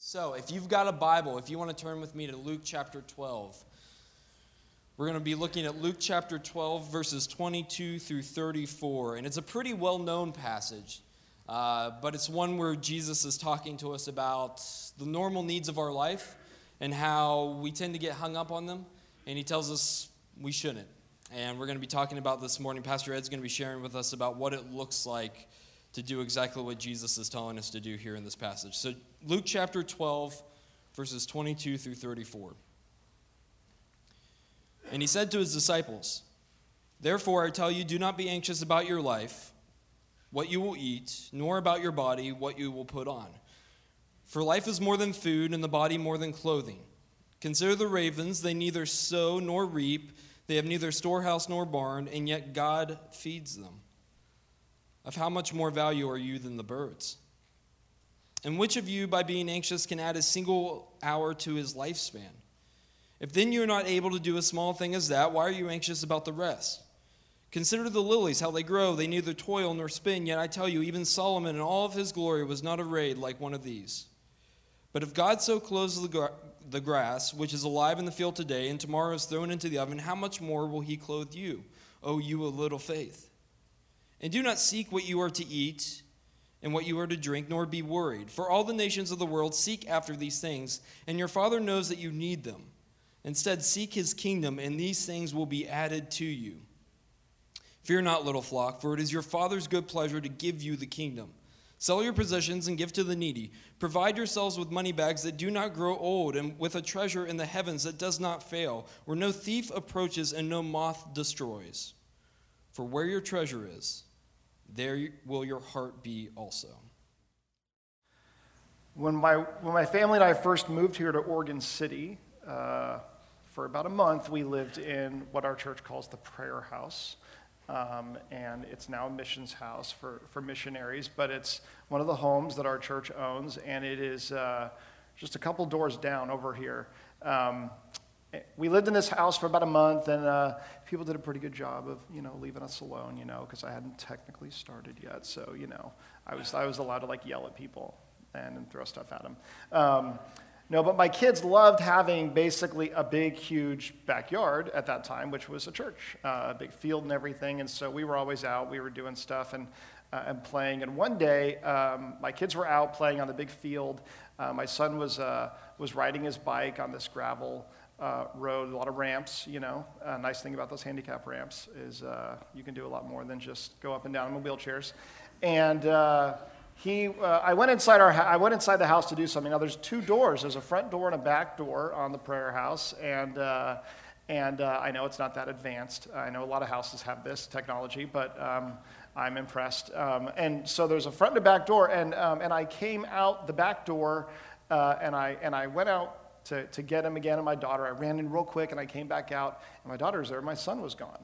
So, if you've got a Bible, if you want to turn with me to Luke chapter 12, we're going to be looking at Luke chapter 12, verses 22 through 34. And it's a pretty well known passage, uh, but it's one where Jesus is talking to us about the normal needs of our life and how we tend to get hung up on them. And he tells us we shouldn't. And we're going to be talking about this morning. Pastor Ed's going to be sharing with us about what it looks like to do exactly what Jesus is telling us to do here in this passage. So, Luke chapter 12, verses 22 through 34. And he said to his disciples, Therefore I tell you, do not be anxious about your life, what you will eat, nor about your body, what you will put on. For life is more than food, and the body more than clothing. Consider the ravens, they neither sow nor reap they have neither storehouse nor barn, and yet God feeds them. Of how much more value are you than the birds? And which of you, by being anxious, can add a single hour to his lifespan? If then you are not able to do a small thing as that, why are you anxious about the rest? Consider the lilies, how they grow. They neither toil nor spin. Yet I tell you, even Solomon in all of his glory was not arrayed like one of these. But if God so clothes the, the grass, which is alive in the field today, and tomorrow is thrown into the oven, how much more will he clothe you, O you of little faith? And do not seek what you are to eat and what you are to drink, nor be worried. For all the nations of the world seek after these things, and your Father knows that you need them. Instead, seek his kingdom, and these things will be added to you. Fear not, little flock, for it is your Father's good pleasure to give you the kingdom. Sell your possessions and give to the needy. Provide yourselves with money bags that do not grow old, and with a treasure in the heavens that does not fail, where no thief approaches and no moth destroys. For where your treasure is, there will your heart be also. When my, when my family and I first moved here to Oregon City, uh, for about a month, we lived in what our church calls the prayer house. Um, and it's now a missions house for, for missionaries, but it's one of the homes that our church owns, and it is uh, just a couple doors down over here. Um, we lived in this house for about a month, and uh, people did a pretty good job of, you know, leaving us alone, you know, because I hadn't technically started yet. So, you know, I was, I was allowed to, like, yell at people and, and throw stuff at them. Um, no, but my kids loved having basically a big, huge backyard at that time, which was a church, uh, a big field and everything. And so we were always out, we were doing stuff and, uh, and playing. And one day, um, my kids were out playing on the big field. Uh, my son was, uh, was riding his bike on this gravel uh, road, a lot of ramps, you know. A nice thing about those handicap ramps is uh, you can do a lot more than just go up and down in wheelchairs. And he, uh, I, went inside our, I went inside the house to do something. Now, there's two doors. There's a front door and a back door on the prayer house. And, uh, and uh, I know it's not that advanced. I know a lot of houses have this technology, but um, I'm impressed. Um, and so there's a front and a back door. And, um, and I came out the back door uh, and, I, and I went out to, to get him again and my daughter. I ran in real quick and I came back out, and my daughter was there. My son was gone.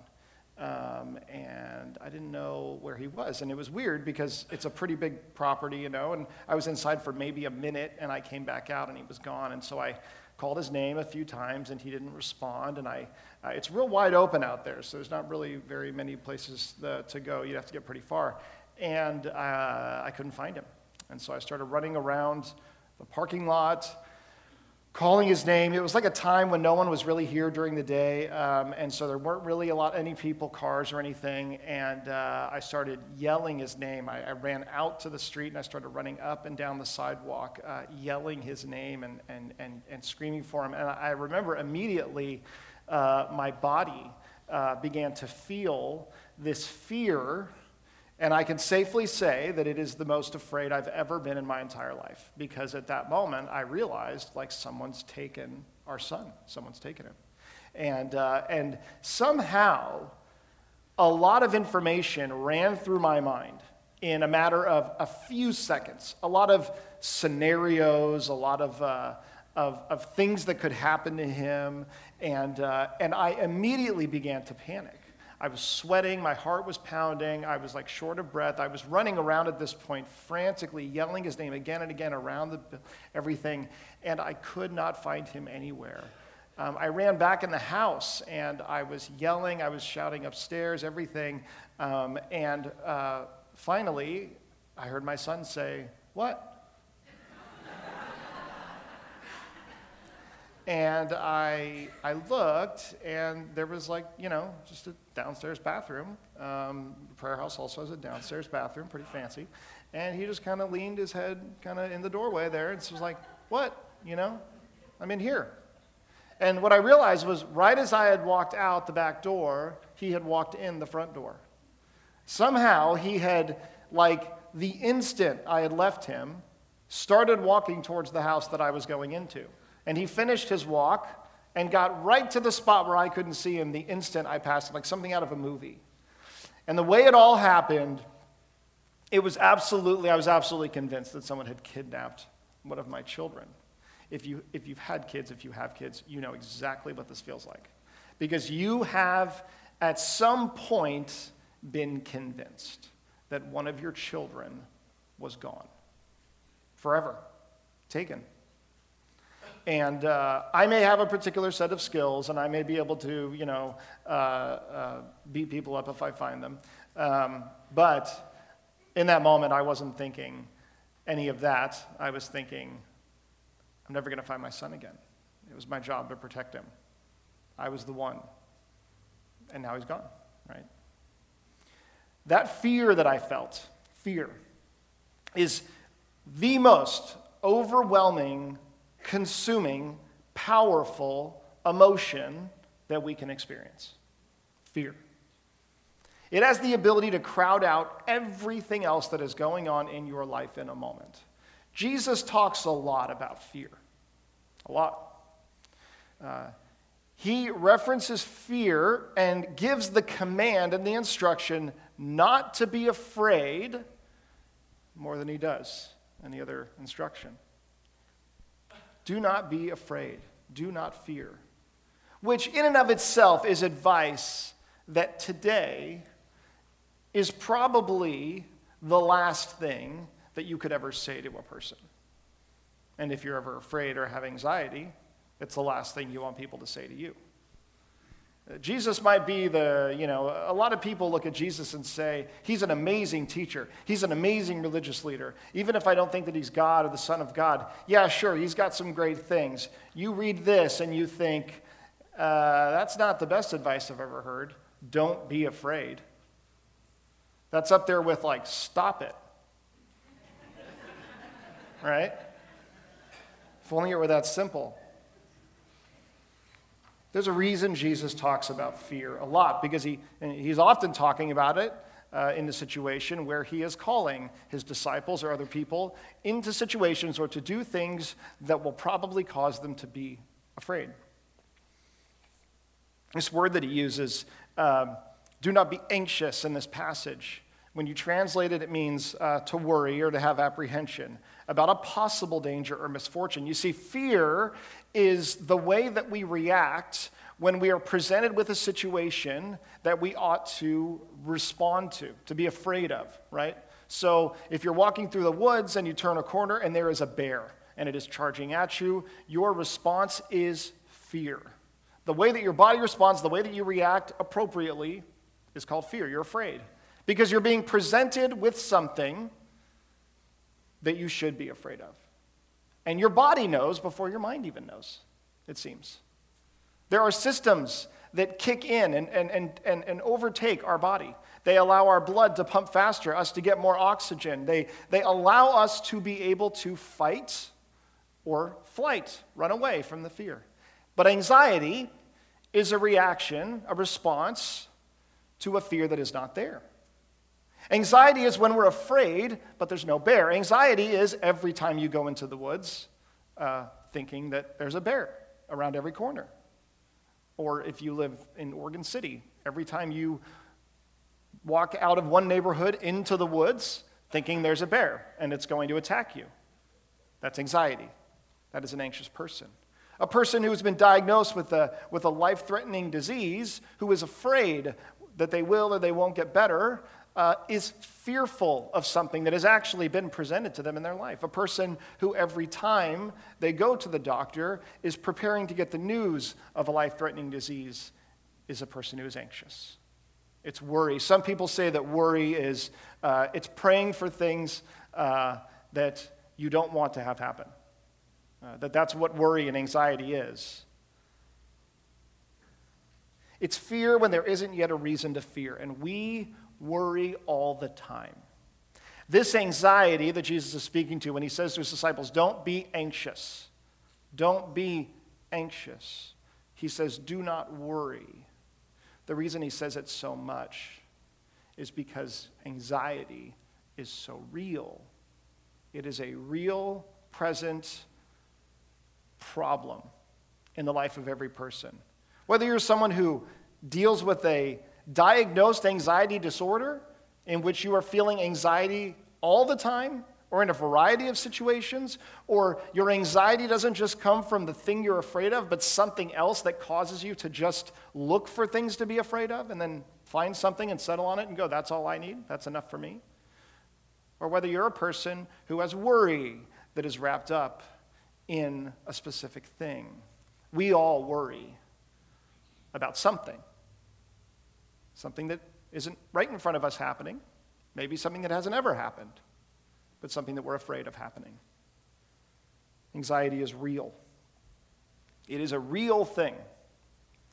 Um, and I didn't know where he was. And it was weird because it's a pretty big property, you know. And I was inside for maybe a minute and I came back out and he was gone. And so I called his name a few times and he didn't respond. And I, uh, it's real wide open out there, so there's not really very many places the, to go. You'd have to get pretty far. And uh, I couldn't find him. And so I started running around the parking lot calling his name. It was like a time when no one was really here during the day, um, and so there weren't really a lot, any people, cars, or anything. And uh, I started yelling his name. I, I, ran out to the street and I started running up and down the sidewalk, uh, yelling his name and, and, and, and screaming for him. And I remember immediately uh, my body uh, began to feel this fear and I can safely say that it is the most afraid I've ever been in my entire life because at that moment I realized like someone's taken our son, someone's taken him. And, uh, and somehow a lot of information ran through my mind in a matter of a few seconds. A lot of scenarios, a lot of, uh, of, of things that could happen to him. And, uh, and I immediately began to panic. I was sweating, my heart was pounding, I was like short of breath. I was running around at this point, frantically yelling his name again and again around the, everything, and I could not find him anywhere. Um, I ran back in the house and I was yelling, I was shouting upstairs, everything. Um, and uh, finally, I heard my son say, What? And I, I looked, and there was like, you know, just a downstairs bathroom. Um, the prayer house also has a downstairs bathroom, pretty fancy. And he just kind of leaned his head kind of in the doorway there and was like, What? You know, I'm in here. And what I realized was right as I had walked out the back door, he had walked in the front door. Somehow he had, like, the instant I had left him, started walking towards the house that I was going into. And he finished his walk and got right to the spot where I couldn't see him the instant I passed him, like something out of a movie. And the way it all happened, it was absolutely, I was absolutely convinced that someone had kidnapped one of my children. If, you, if you've had kids, if you have kids, you know exactly what this feels like. Because you have, at some point, been convinced that one of your children was gone forever, taken. And uh, I may have a particular set of skills, and I may be able to, you know, uh, uh, beat people up if I find them. Um, but in that moment, I wasn't thinking any of that. I was thinking, I'm never going to find my son again. It was my job to protect him. I was the one. And now he's gone, right? That fear that I felt, fear, is the most overwhelming, consuming, powerful emotion that we can experience fear. It has the ability to crowd out everything else that is going on in your life in a moment. Jesus talks a lot about fear, a lot. Uh, he references fear and gives the command and the instruction not to be afraid more than he does any other instruction. Do not be afraid. Do not fear. Which, in and of itself, is advice that today is probably the last thing that you could ever say to a person. And if you're ever afraid or have anxiety, it's the last thing you want people to say to you. Jesus might be the, you know, a lot of people look at Jesus and say, he's an amazing teacher. He's an amazing religious leader. Even if I don't think that he's God or the Son of God, yeah, sure, he's got some great things. You read this and you think, uh, that's not the best advice I've ever heard. Don't be afraid. That's up there with, like, stop it. right? If only it were that simple. There's a reason Jesus talks about fear a lot because he, he's often talking about it uh, in the situation where he is calling his disciples or other people into situations or to do things that will probably cause them to be afraid. This word that he uses, uh, do not be anxious in this passage. When you translate it, it means uh, to worry or to have apprehension about a possible danger or misfortune. You see, fear is the way that we react when we are presented with a situation that we ought to respond to, to be afraid of, right? So if you're walking through the woods and you turn a corner and there is a bear and it is charging at you, your response is fear. The way that your body responds, the way that you react appropriately is called fear. You're afraid because you're being presented with something that you should be afraid of. And your body knows before your mind even knows, it seems. There are systems that kick in and, and, and, and, and overtake our body. They allow our blood to pump faster, us to get more oxygen. They, they allow us to be able to fight or flight, run away from the fear. But anxiety is a reaction, a response to a fear that is not there. Anxiety is when we're afraid, but there's no bear. Anxiety is every time you go into the woods uh, thinking that there's a bear around every corner. Or if you live in Oregon City, every time you walk out of one neighborhood into the woods thinking there's a bear and it's going to attack you. That's anxiety. That is an anxious person. A person who has been diagnosed with a, with a life threatening disease, who is afraid that they will or they won't get better, uh, is fearful of something that has actually been presented to them in their life. A person who, every time they go to the doctor, is preparing to get the news of a life threatening disease, is a person who is anxious. It's worry. Some people say that worry is uh, it's praying for things uh, that you don't want to have happen. uh, that that's what worry and anxiety is. It's fear when there isn't yet a reason to fear, and we worry all the time. This anxiety that Jesus is speaking to when he says to his disciples, Don't be anxious. Don't be anxious. He says, Do not worry. The reason he says it so much is because anxiety is so real. It is a real, present problem in the life of every person. Whether you're someone who deals with a diagnosed anxiety disorder in which you are feeling anxiety all the time or in a variety of situations, or your anxiety doesn't just come from the thing you're afraid of, but something else that causes you to just look for things to be afraid of and then find something and settle on it and go, that's all I need, that's enough for me. Or whether you're a person who has worry that is wrapped up in a specific thing. We all worry about something. Something that isn't right in front of us happening, maybe something that hasn't ever happened, but something that we're afraid of happening. Anxiety is real. It is a real thing.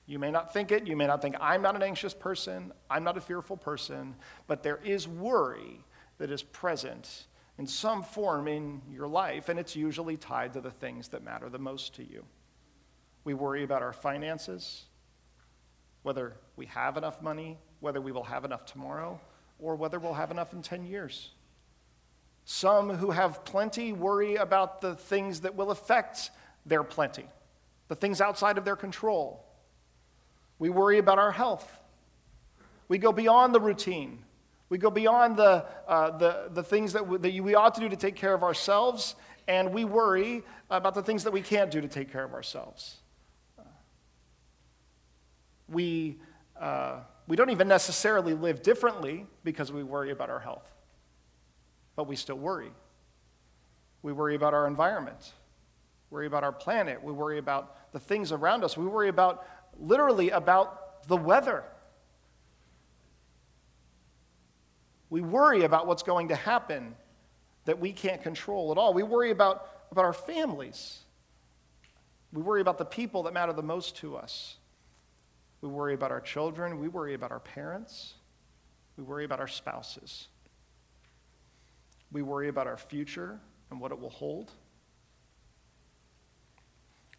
You may not think it. You may not think, I'm not an anxious person. I'm not a fearful person. But there is worry that is present in some form in your life, and it's usually tied to the things that matter the most to you. We worry about our finances, whether we have enough money, whether we will have enough tomorrow, or whether we'll have enough in 10 years. Some who have plenty worry about the things that will affect their plenty, the things outside of their control. We worry about our health. We go beyond the routine. We go beyond the, uh, the, the things that, that we ought to do to take care of ourselves, and we worry about the things that we can't do to take care of ourselves. We, uh, we don't even necessarily live differently because we worry about our health, but we still worry. We worry about our environment, worry about our planet, we worry about the things around us, we worry about literally about the weather. We worry about what's going to happen that we can't control at all. We worry about, about our families. We worry about the people that matter the most to us. We worry about our children. We worry about our parents. We worry about our spouses. We worry about our future and what it will hold.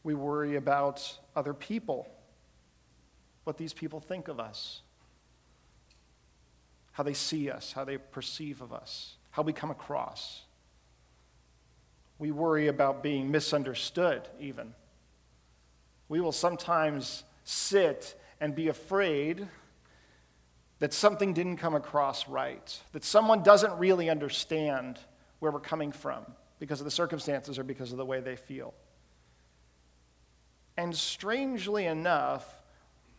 We worry about other people, what these people think of us how they see us, how they perceive of us, how we come across. We worry about being misunderstood, even. We will sometimes sit and be afraid that something didn't come across right, that someone doesn't really understand where we're coming from because of the circumstances or because of the way they feel. And strangely enough,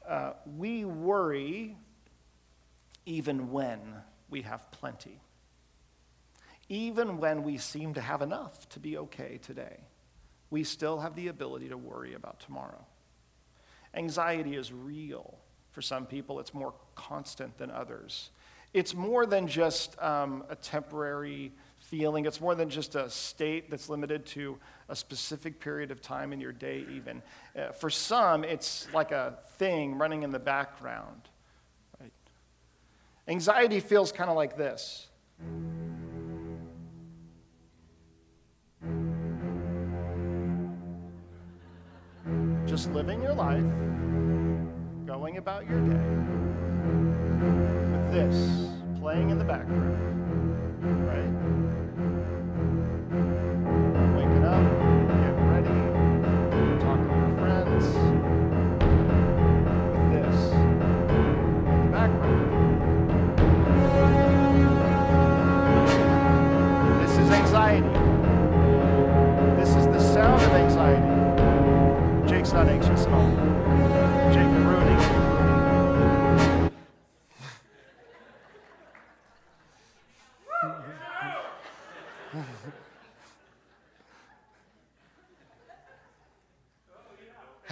uh, we worry even when we have plenty. Even when we seem to have enough to be okay today, we still have the ability to worry about tomorrow. Anxiety is real. For some people, it's more constant than others. It's more than just um, a temporary feeling, it's more than just a state that's limited to a specific period of time in your day, even. Uh, for some, it's like a thing running in the background. Anxiety feels kind of like this. Just living your life, going about your day, with this playing in the background, right?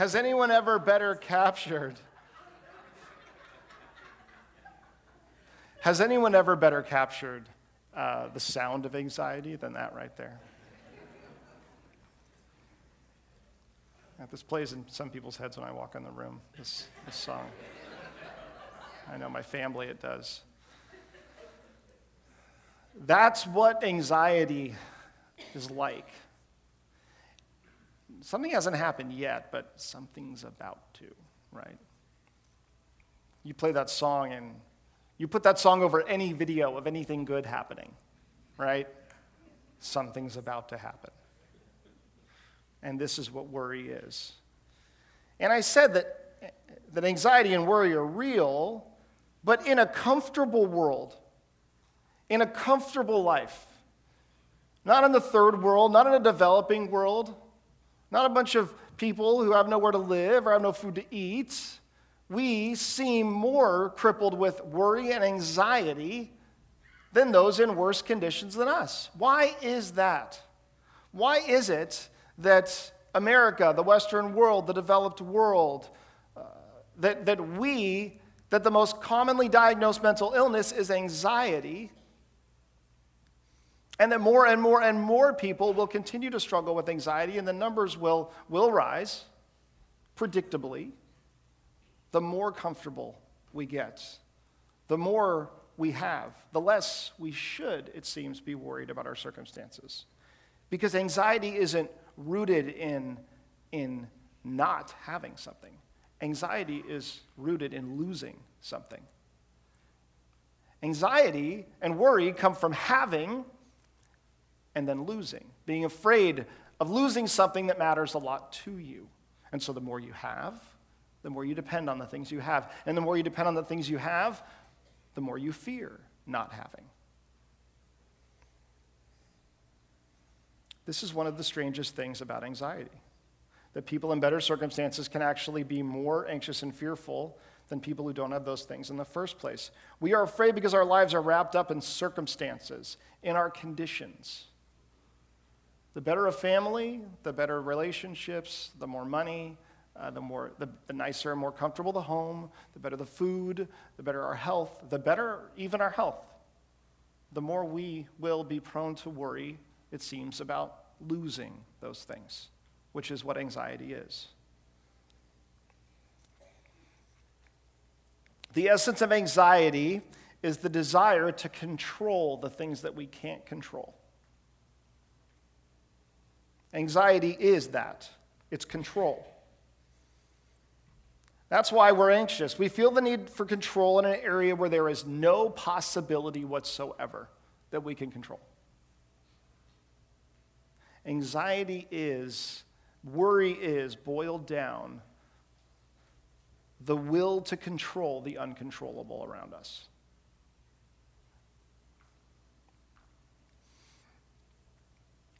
Has anyone ever better captured? Has anyone ever better captured uh, the sound of anxiety than that right there? This plays in some people's heads when I walk in the room, this, this song. I know my family, it does. That's what anxiety is like. Something hasn't happened yet, but something's about to, right? You play that song and you put that song over any video of anything good happening, right? Something's about to happen. And this is what worry is. And I said that, that anxiety and worry are real, but in a comfortable world, in a comfortable life. Not in the third world, not in a developing world, not a bunch of people who have nowhere to live or have no food to eat. We seem more crippled with worry and anxiety than those in worse conditions than us. Why is that? Why is it that America, the Western world, the developed world, uh, that, that we, that the most commonly diagnosed mental illness is anxiety, and that more and more and more people will continue to struggle with anxiety, and the numbers will, will rise, predictably, the more comfortable we get, the more we have, the less we should, it seems, be worried about our circumstances. Because anxiety isn't rooted in, in not having something. Anxiety is rooted in losing something. Anxiety and worry come from having and then losing, being afraid of losing something that matters a lot to you. And so the more you have, the more you depend on the things you have. And the more you depend on the things you have, the more you fear not having. This is one of the strangest things about anxiety that people in better circumstances can actually be more anxious and fearful than people who don't have those things in the first place. We are afraid because our lives are wrapped up in circumstances, in our conditions. The better a family, the better relationships, the more money, uh, the, more, the, the nicer and more comfortable the home, the better the food, the better our health, the better even our health, the more we will be prone to worry, it seems, about losing those things, which is what anxiety is. The essence of anxiety is the desire to control the things that we can't control. Anxiety is that it's control. That's why we're anxious. We feel the need for control in an area where there is no possibility whatsoever that we can control. Anxiety is, worry is, boiled down, the will to control the uncontrollable around us.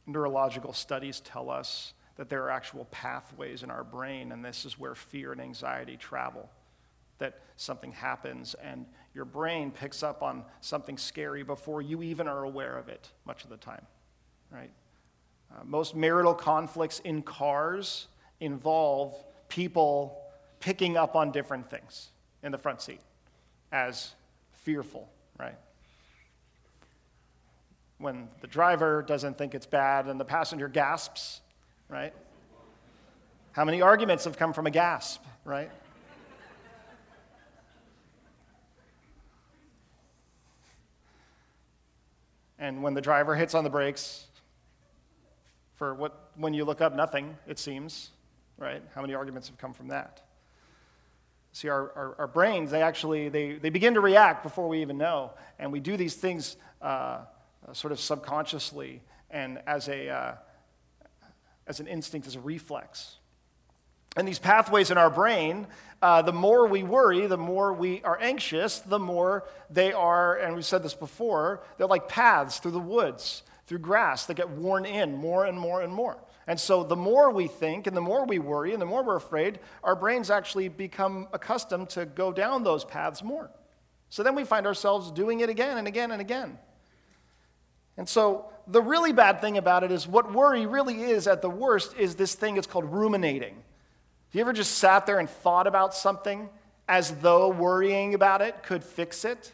Neurological studies tell us that there are actual pathways in our brain, and this is where fear and anxiety travel. That something happens and your brain picks up on something scary before you even are aware of it, much of the time, right? Uh, most marital conflicts in cars involve people picking up on different things in the front seat as fearful, right? When the driver doesn't think it's bad and the passenger gasps, right? How many arguments have come from a gasp, right? And when the driver hits on the brakes, for what, when you look up, nothing, it seems, right? How many arguments have come from that? See, our, our, our brains, they actually, they, they begin to react before we even know. And we do these things uh, sort of subconsciously and as, a, uh, as an instinct, as a reflex. And these pathways in our brain, uh, the more we worry, the more we are anxious, the more they are, and we've said this before, they're like paths through the woods, through grass that get worn in more and more and more. And so the more we think and the more we worry and the more we're afraid, our brains actually become accustomed to go down those paths more. So then we find ourselves doing it again and again and again. And so the really bad thing about it is what worry really is at the worst is this thing it's called ruminating. Have you ever just sat there and thought about something as though worrying about it could fix it?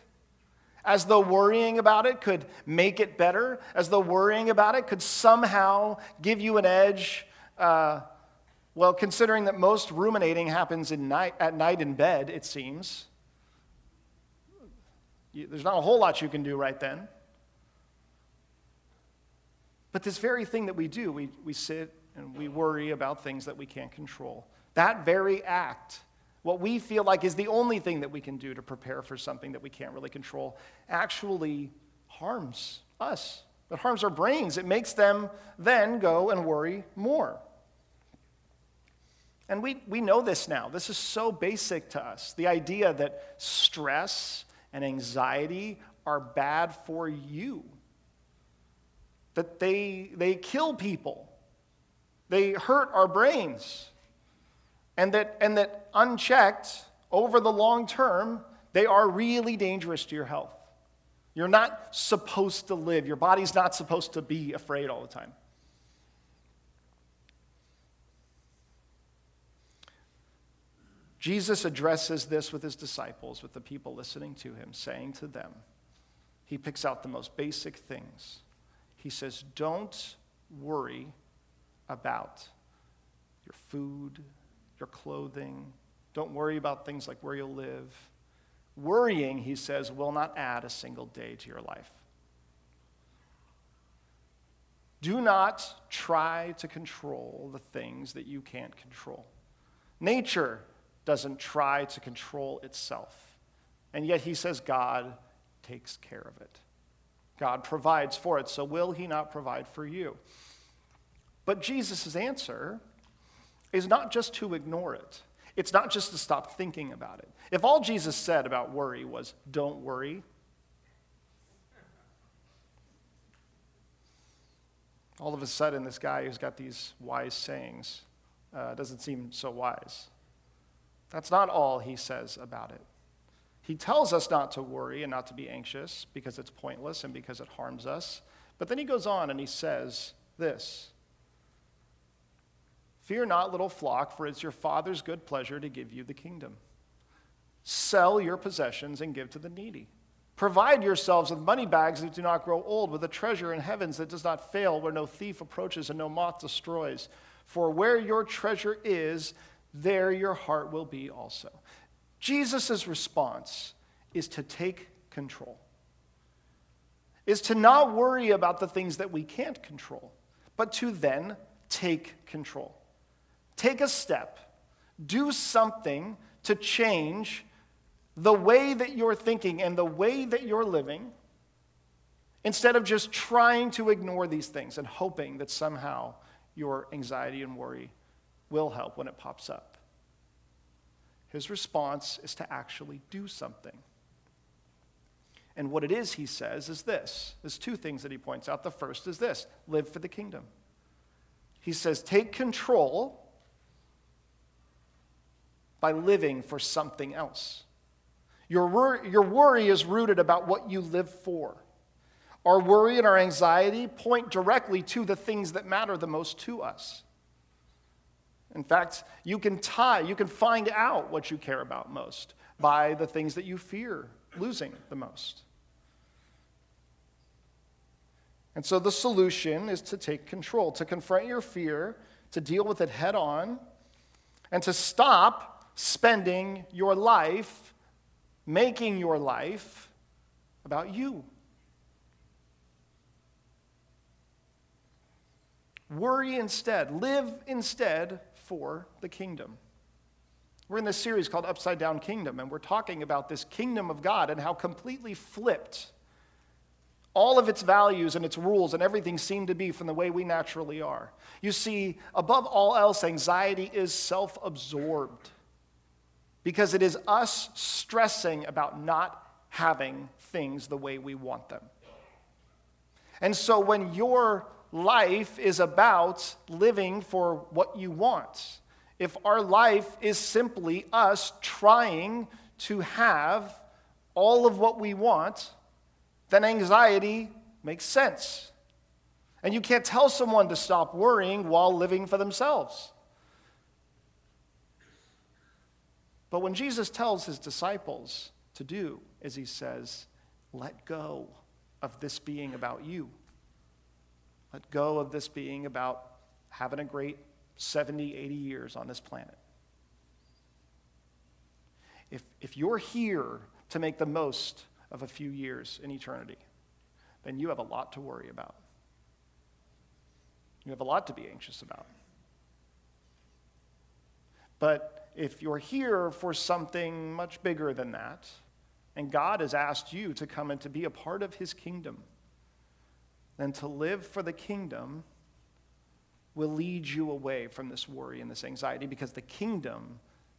as though worrying about it could make it better, as though worrying about it could somehow give you an edge uh, Well, considering that most ruminating happens night, at night in bed, it seems, there's not a whole lot you can do right then. But this very thing that we do, we, we sit and we worry about things that we can't control. That very act, what we feel like is the only thing that we can do to prepare for something that we can't really control, actually harms us. It harms our brains. It makes them then go and worry more. And we, we know this now. This is so basic to us. The idea that stress and anxiety are bad for you, that they, they kill people, they hurt our brains, and that, and that unchecked over the long term, they are really dangerous to your health. You're not supposed to live, your body's not supposed to be afraid all the time. Jesus addresses this with his disciples, with the people listening to him, saying to them, he picks out the most basic things. He says, Don't worry about your food, your clothing. Don't worry about things like where you'll live. Worrying, he says, will not add a single day to your life. Do not try to control the things that you can't control. Nature doesn't try to control itself. And yet he says God takes care of it. God provides for it. So will he not provide for you? But Jesus' answer is not just to ignore it. It's not just to stop thinking about it. If all Jesus said about worry was, don't worry, all of a sudden, this guy who's got these wise sayings uh, doesn't seem so wise. That's not all he says about it. He tells us not to worry and not to be anxious because it's pointless and because it harms us. But then he goes on and he says this Fear not, little flock, for it's your Father's good pleasure to give you the kingdom. Sell your possessions and give to the needy. Provide yourselves with money bags that do not grow old, with a treasure in heavens that does not fail, where no thief approaches and no moth destroys. For where your treasure is, there your heart will be also. Jesus' response is to take control, is to not worry about the things that we can't control, but to then take control. Take a step, do something to change the way that you're thinking and the way that you're living instead of just trying to ignore these things and hoping that somehow your anxiety and worry will help when it pops up. His response is to actually do something. And what it is, he says, is this. There's two things that he points out. The first is this live for the kingdom. He says, take control by living for something else. Your, wor- your worry is rooted about what you live for. Our worry and our anxiety point directly to the things that matter the most to us. In fact, you can tie, you can find out what you care about most by the things that you fear losing the most. And so the solution is to take control, to confront your fear, to deal with it head on, and to stop spending your life making your life about you. Worry instead, live instead for the kingdom. We're in this series called Upside Down Kingdom, and we're talking about this kingdom of God and how completely flipped all of its values and its rules and everything seem to be from the way we naturally are. You see, above all else, anxiety is self absorbed because it is us stressing about not having things the way we want them. And so when your life is about living for what you want, if our life is simply us trying to have all of what we want, then anxiety makes sense. And you can't tell someone to stop worrying while living for themselves. But when Jesus tells his disciples to do as he says, let go of this being about you. Let go of this being about having a great 70, 80 years on this planet. If, if you're here to make the most of a few years in eternity, then you have a lot to worry about. You have a lot to be anxious about. But if you're here for something much bigger than that, and God has asked you to come and to be a part of his kingdom, then to live for the kingdom will lead you away from this worry and this anxiety because the kingdom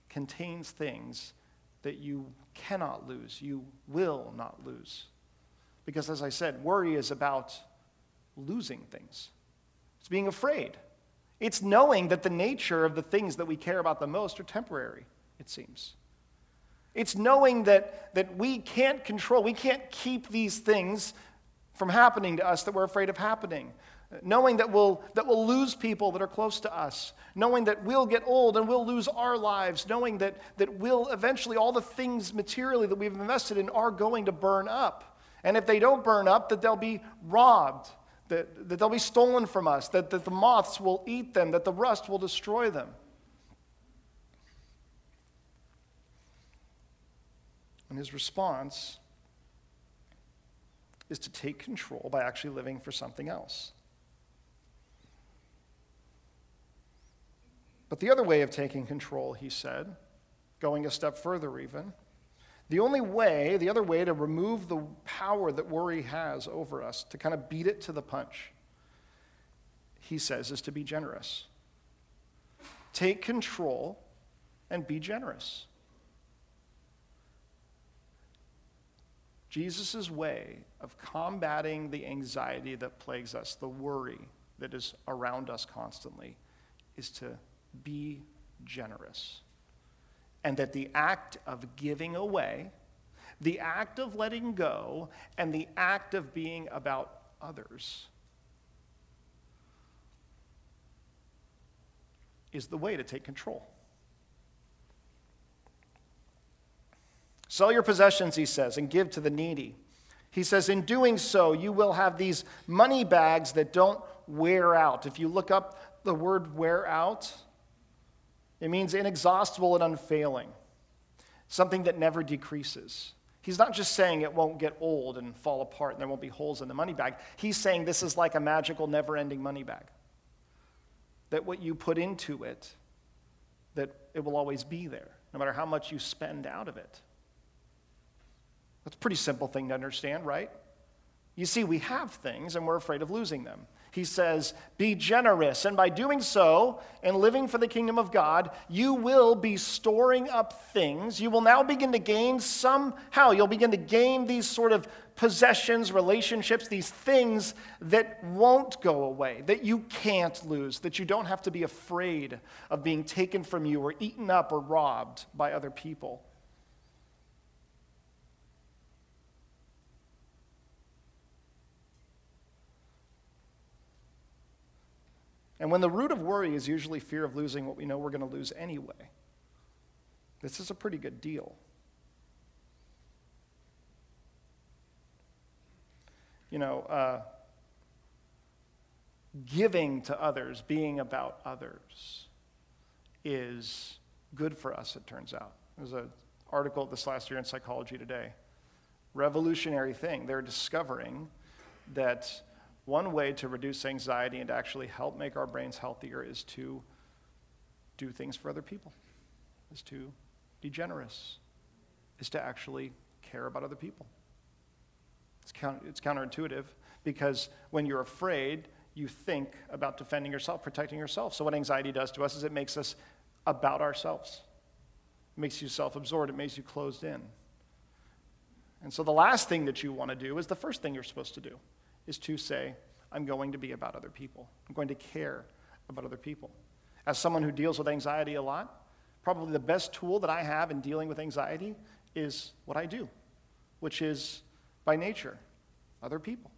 contains things that you cannot lose, you will not lose. Because, as I said, worry is about losing things, it's being afraid. It's knowing that the nature of the things that we care about the most are temporary, it seems. It's knowing that, that we can't control, we can't keep these things from happening to us that we're afraid of happening. Knowing that we'll, that we'll lose people that are close to us. Knowing that we'll get old and we'll lose our lives. Knowing that, that we'll eventually, all the things materially that we've invested in are going to burn up. And if they don't burn up, that they'll be robbed that, that they'll be stolen from us, that, that the moths will eat them, that the rust will destroy them. And his response is to take control by actually living for something else. But the other way of taking control, he said, going a step further even, the only way, the other way to remove the power that worry has over us, to kind of beat it to the punch, he says, is to be generous. Take control and be generous. Jesus' way of combating the anxiety that plagues us, the worry that is around us constantly, is to be generous and that the act of giving away, the act of letting go, and the act of being about others is the way to take control. Sell your possessions, he says, and give to the needy. He says, in doing so, you will have these money bags that don't wear out. If you look up the word wear out, it means inexhaustible and unfailing, something that never decreases. He's not just saying it won't get old and fall apart and there won't be holes in the money bag. He's saying this is like a magical, never ending money bag. That what you put into it, that it will always be there, no matter how much you spend out of it. That's a pretty simple thing to understand, right? You see, we have things and we're afraid of losing them. He says, Be generous. And by doing so and living for the kingdom of God, you will be storing up things. You will now begin to gain somehow, you'll begin to gain these sort of possessions, relationships, these things that won't go away, that you can't lose, that you don't have to be afraid of being taken from you or eaten up or robbed by other people. And when the root of worry is usually fear of losing what we know we're going to lose anyway, this is a pretty good deal. You know, uh, giving to others, being about others, is good for us, it turns out. There's an article this last year in Psychology Today. Revolutionary thing. They're discovering that one way to reduce anxiety and to actually help make our brains healthier is to do things for other people, is to be generous, is to actually care about other people. It's, counter, it's counterintuitive because when you're afraid, you think about defending yourself, protecting yourself. So, what anxiety does to us is it makes us about ourselves. It makes you self absorbed, it makes you closed in. And so, the last thing that you want to do is the first thing you're supposed to do is to say, I'm going to be about other people. I'm going to care about other people. As someone who deals with anxiety a lot, probably the best tool that I have in dealing with anxiety is what I do, which is by nature, other people.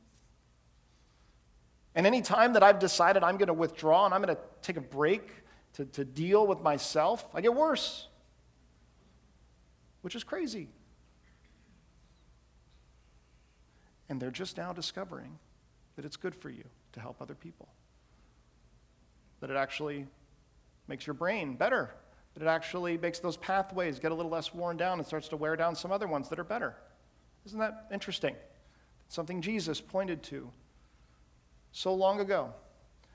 And any time that I've decided I'm going to withdraw and I'm going to take a break to, to deal with myself, I get worse, which is crazy. And they're just now discovering that it's good for you to help other people. That it actually makes your brain better, that it actually makes those pathways get a little less worn down and starts to wear down some other ones that are better. Isn't that interesting? Something Jesus pointed to so long ago,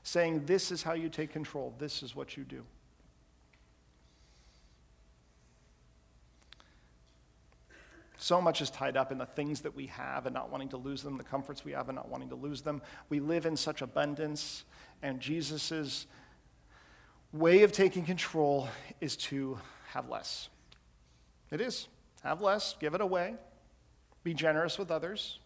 saying, This is how you take control, this is what you do. So much is tied up in the things that we have and not wanting to lose them, the comforts we have and not wanting to lose them. We live in such abundance, and Jesus' way of taking control is to have less. It is. Have less, give it away, be generous with others,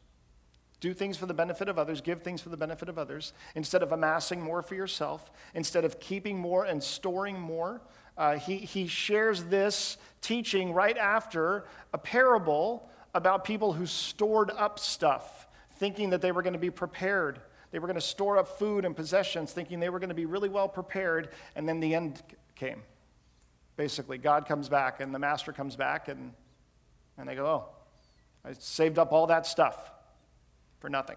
do things for the benefit of others, give things for the benefit of others, instead of amassing more for yourself, instead of keeping more and storing more. Uh, he, he shares this teaching right after a parable about people who stored up stuff, thinking that they were going to be prepared. They were going to store up food and possessions, thinking they were going to be really well prepared, and then the end came. Basically, God comes back, and the master comes back, and, and they go, Oh, I saved up all that stuff for nothing.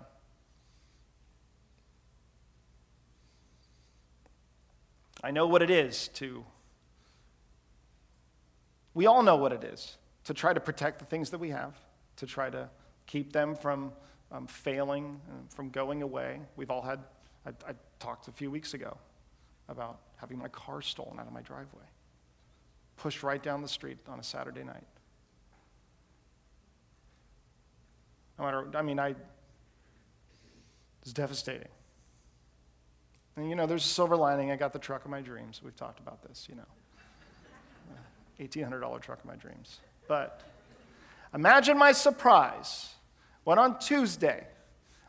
I know what it is to, we all know what it is to try to protect the things that we have, to try to keep them from um, failing, and from going away. We've all had, I, I talked a few weeks ago about having my car stolen out of my driveway, pushed right down the street on a Saturday night. No matter, I mean, I, it's devastating. And you know, there's a silver lining. I got the truck of my dreams. We've talked about this, you know. $1,800 truck of my dreams. But imagine my surprise when on Tuesday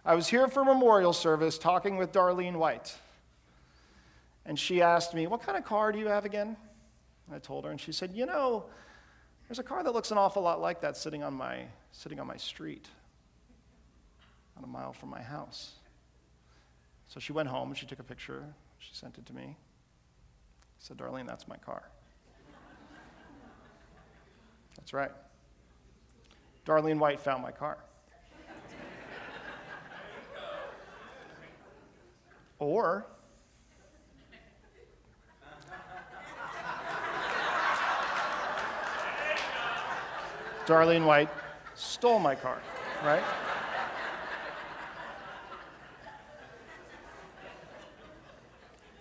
I was here for memorial service talking with Darlene White. And she asked me, What kind of car do you have again? I told her, and she said, You know, there's a car that looks an awful lot like that sitting on my, sitting on my street, about a mile from my house. So she went home and she took a picture. She sent it to me. I said, Darlene, that's my car. That's right. Darlene White found my car. or Darlene White stole my car, right?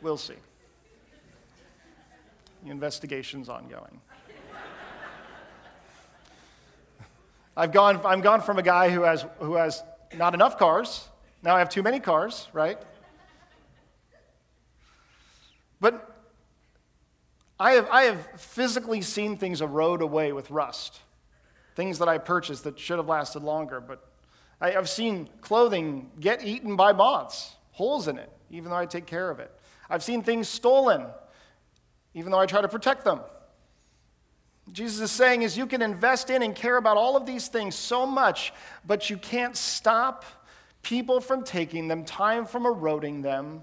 We'll see. The investigation's ongoing. I've gone, I'm gone from a guy who has, who has not enough cars. Now I have too many cars, right? But I have, I have physically seen things erode away with rust. Things that I purchased that should have lasted longer. But I, have seen clothing get eaten by moths, holes in it, even though I take care of it. I've seen things stolen, even though I try to protect them. Jesus is saying is you can invest in and care about all of these things so much, but you can't stop people from taking them, time from eroding them.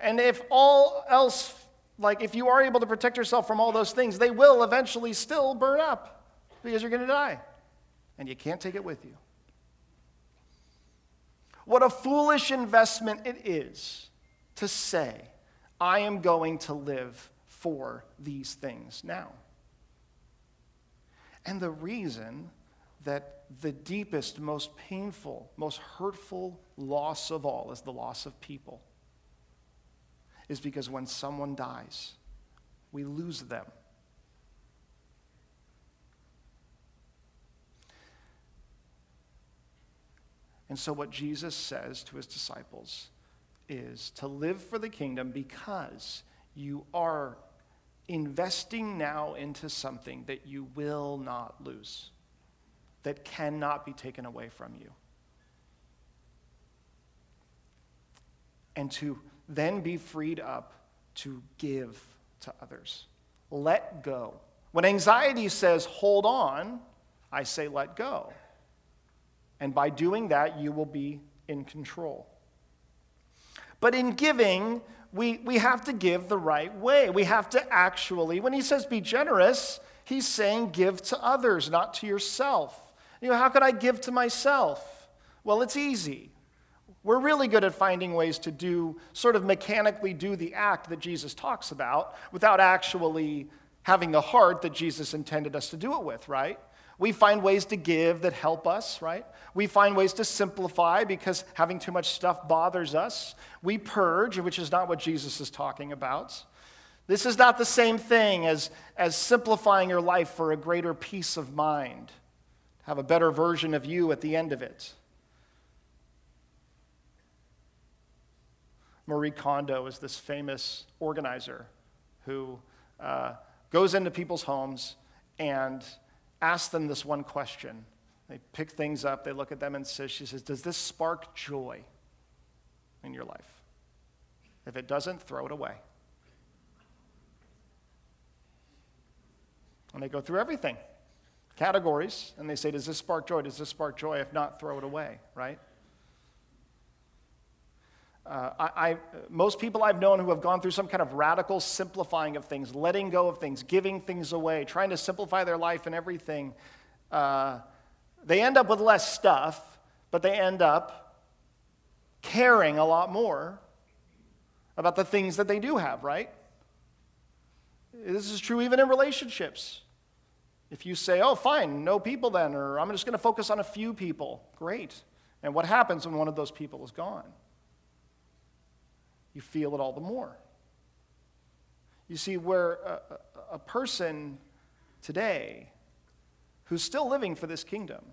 And if all else, like if you are able to protect yourself from all those things, they will eventually still burn up because you're going to die. And you can't take it with you. What a foolish investment it is to say, I am going to live for these things now. And the reason that the deepest, most painful, most hurtful loss of all is the loss of people is because when someone dies, we lose them. And so, what Jesus says to his disciples is to live for the kingdom because you are investing now into something that you will not lose, that cannot be taken away from you. And to then be freed up to give to others. Let go. When anxiety says, hold on, I say, let go. And by doing that, you will be in control. But in giving, we, we have to give the right way. We have to actually, when he says be generous, he's saying give to others, not to yourself. You know, how could I give to myself? Well, it's easy. We're really good at finding ways to do, sort of mechanically do the act that Jesus talks about without actually having the heart that Jesus intended us to do it with, right? We find ways to give that help us, right? We find ways to simplify because having too much stuff bothers us. We purge, which is not what Jesus is talking about. This is not the same thing as, as simplifying your life for a greater peace of mind, have a better version of you at the end of it. Marie Kondo is this famous organizer who uh, goes into people's homes and asks them this one question. They pick things up, they look at them and says, she says, Does this spark joy in your life? If it doesn't, throw it away. And they go through everything, categories, and they say, Does this spark joy? Does this spark joy? If not, throw it away, right? Uh, I, I, most people I've known who have gone through some kind of radical simplifying of things, letting go of things, giving things away, trying to simplify their life and everything, uh, they end up with less stuff, but they end up caring a lot more about the things that they do have, right? This is true even in relationships. If you say, oh, fine, no people then, or I'm just going to focus on a few people, great. And what happens when one of those people is gone? You feel it all the more. You see, where a, a, person today who's still living for this kingdom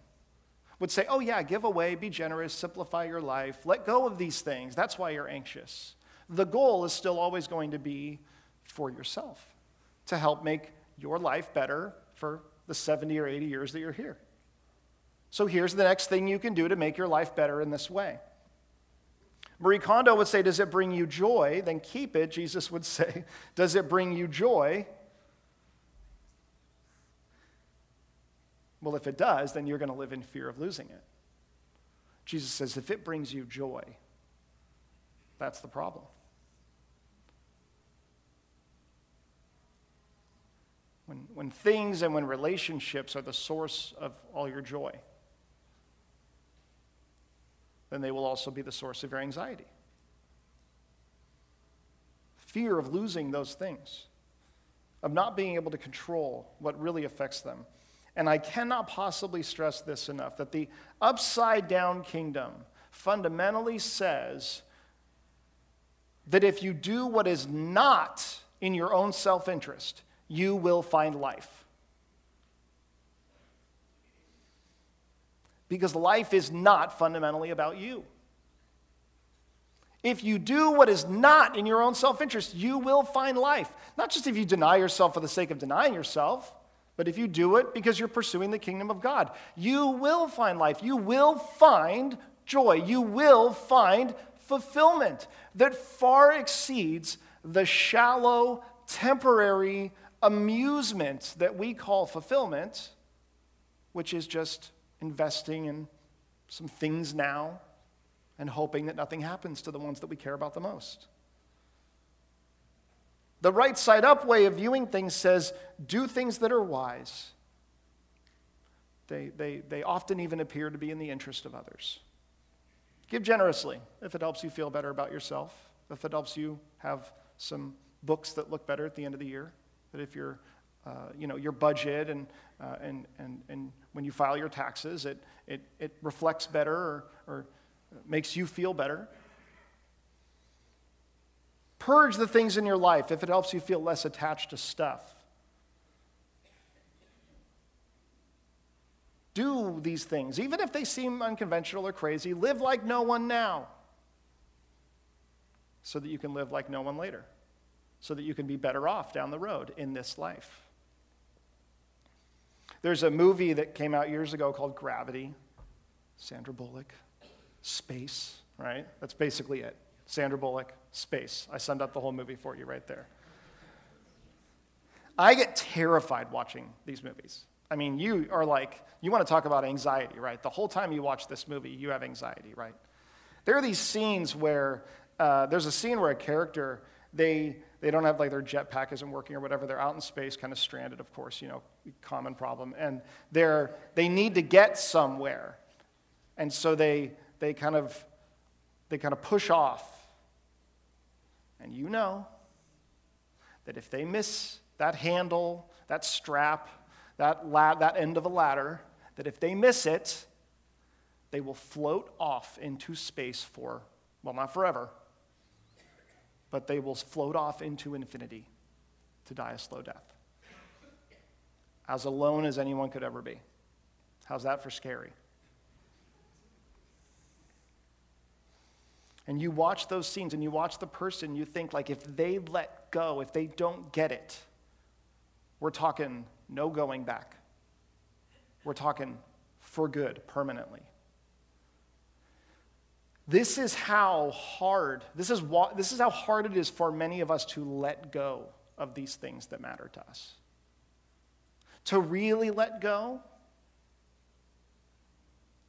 would say, Oh, yeah, give away, be generous, simplify your life, let go of these things. That's why you're anxious. The goal is still always going to be for yourself to help make your life better for the 70 or 80 years that you're here. So here's the next thing you can do to make your life better in this way. Marie Kondo would say, Does it bring you joy? Then keep it. Jesus would say, Does it bring you joy? Well, if it does, then you're going to live in fear of losing it. Jesus says, If it brings you joy, that's the problem. When, when things and when relationships are the source of all your joy then they will also be the source of your anxiety. Fear of losing those things, of not being able to control what really affects them. And I cannot possibly stress this enough that the upside down kingdom fundamentally says that if you do what is not in your own self interest, you will find life. Because life is not fundamentally about you. If you do what is not in your own self interest, you will find life. Not just if you deny yourself for the sake of denying yourself, but if you do it because you're pursuing the kingdom of God. You will find life. You will find joy. You will find fulfillment that far exceeds the shallow, temporary amusement that we call fulfillment, which is just investing in some things now and hoping that nothing happens to the ones that we care about the most. The right side up way of viewing things says do things that are wise. They, they, they often even appear to be in the interest of others. Give generously if it helps you feel better about yourself, if it helps you have some books that look better at the end of the year, that if you're you know, your budget and, uh, and, and, and when you file your taxes, it, it, it reflects better or, or makes you feel better. Purge the things in your life if it helps you feel less attached to stuff. Do these things, even if they seem unconventional or crazy. Live like no one now so that you can live like no one later, so that you can be better off down the road in this life. There's a movie that came out years ago called Gravity. Sandra Bullock, space, right? That's basically it. Sandra Bullock, space. I summed up the whole movie for you right there. I get terrified watching these movies. I mean, you are like, you want to talk about anxiety, right? The whole time you watch this movie, you have anxiety, right? There are these scenes where uh, there's a scene where a character, they, they don't have like their jetpack isn't working or whatever. They're out in space, kind of stranded, of course, you know, common problem. And they're, they need to get somewhere. And so they, they kind of they kind of push off. And you know that if they miss that handle, that strap, that, la- that end of a ladder, that if they miss it, they will float off into space for, well, not forever, but they will float off into infinity to die a slow death. As alone as anyone could ever be. How's that for scary? And you watch those scenes and you watch the person, you think, like, if they let go, if they don't get it, we're talking no going back. We're talking for good, permanently. This is how hard, this is, this is how hard it is for many of us to let go of these things that matter to us. To really let go,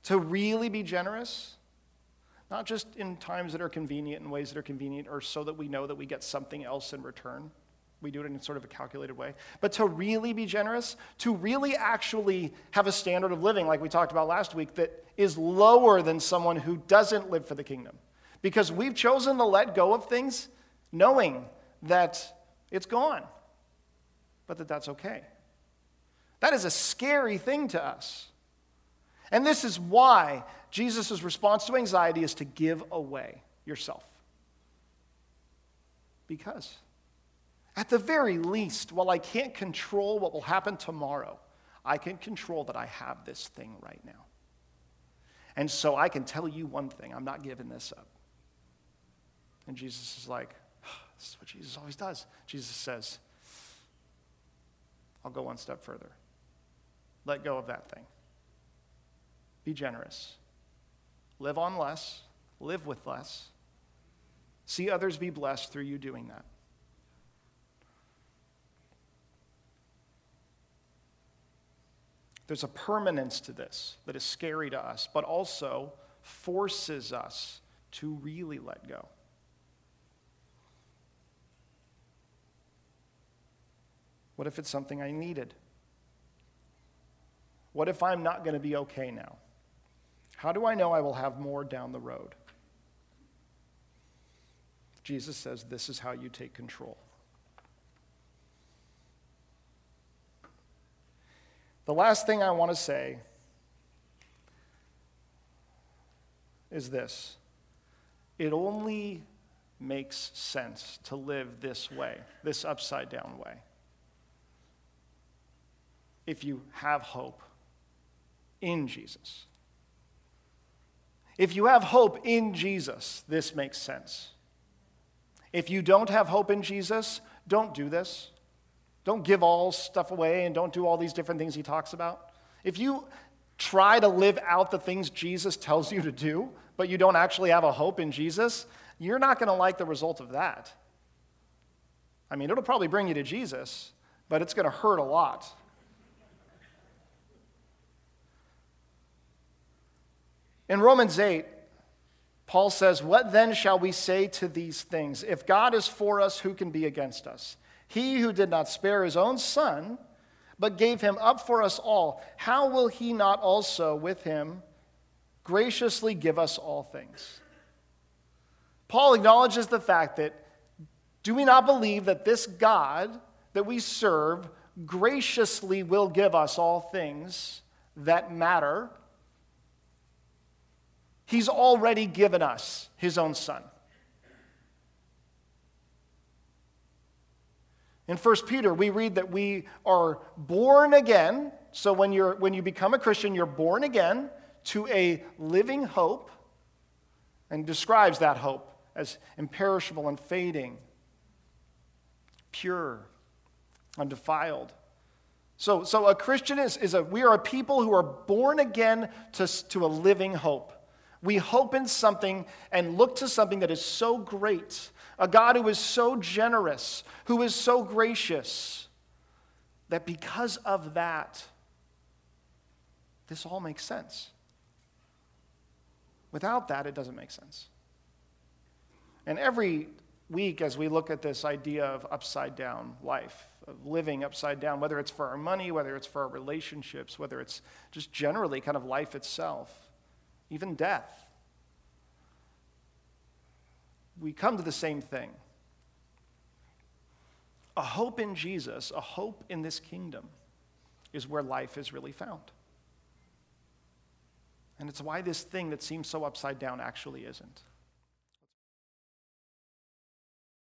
to really be generous, not just in times that are convenient in ways that are convenient or so that we know that we get something else in return. We do it in sort of a calculated way. But to really be generous, to really actually have a standard of living, like we talked about last week, that is lower than someone who doesn't live for the kingdom. Because we've chosen to let go of things knowing that it's gone, but that that's okay. That is a scary thing to us. And this is why Jesus' response to anxiety is to give away yourself. Because, at the very least, while I can't control what will happen tomorrow, I can control that I have this thing right now. And so I can tell you one thing I'm not giving this up. And Jesus is like, this is what Jesus always does. Jesus says, I'll go one step further. Let go of that thing. Be generous. Live on less. Live with less. See others be blessed through you doing that. There's a permanence to this that is scary to us, but also forces us to really let go. What if it's something I needed? What if I'm not going to be okay now? How do I know I will have more down the road? Jesus says this is how you take control. The last thing I want to say is this it only makes sense to live this way, this upside down way, if you have hope in Jesus. If you have hope in Jesus, this makes sense. If you don't have hope in Jesus, don't do this. Don't give all stuff away and don't do all these different things he talks about. If you try to live out the things Jesus tells you to do, but you don't actually have a hope in Jesus, you're not going to like the result of that. I mean, it'll probably bring you to Jesus, but it's going to hurt a lot. In Romans 8, Paul says, What then shall we say to these things? If God is for us, who can be against us? He who did not spare his own son, but gave him up for us all, how will he not also with him graciously give us all things? Paul acknowledges the fact that do we not believe that this God that we serve graciously will give us all things that matter? He's already given us his own son. In 1 Peter, we read that we are born again. So when, you're, when you become a Christian, you're born again to a living hope and describes that hope as imperishable and fading, pure, undefiled. So, so a Christian is, is a, we are a people who are born again to, to a living hope. We hope in something and look to something that is so great a God who is so generous, who is so gracious, that because of that, this all makes sense. Without that, it doesn't make sense. And every week, as we look at this idea of upside down life, of living upside down, whether it's for our money, whether it's for our relationships, whether it's just generally kind of life itself, even death, we come to the same thing. A hope in Jesus, a hope in this kingdom, is where life is really found. And it's why this thing that seems so upside down actually isn't.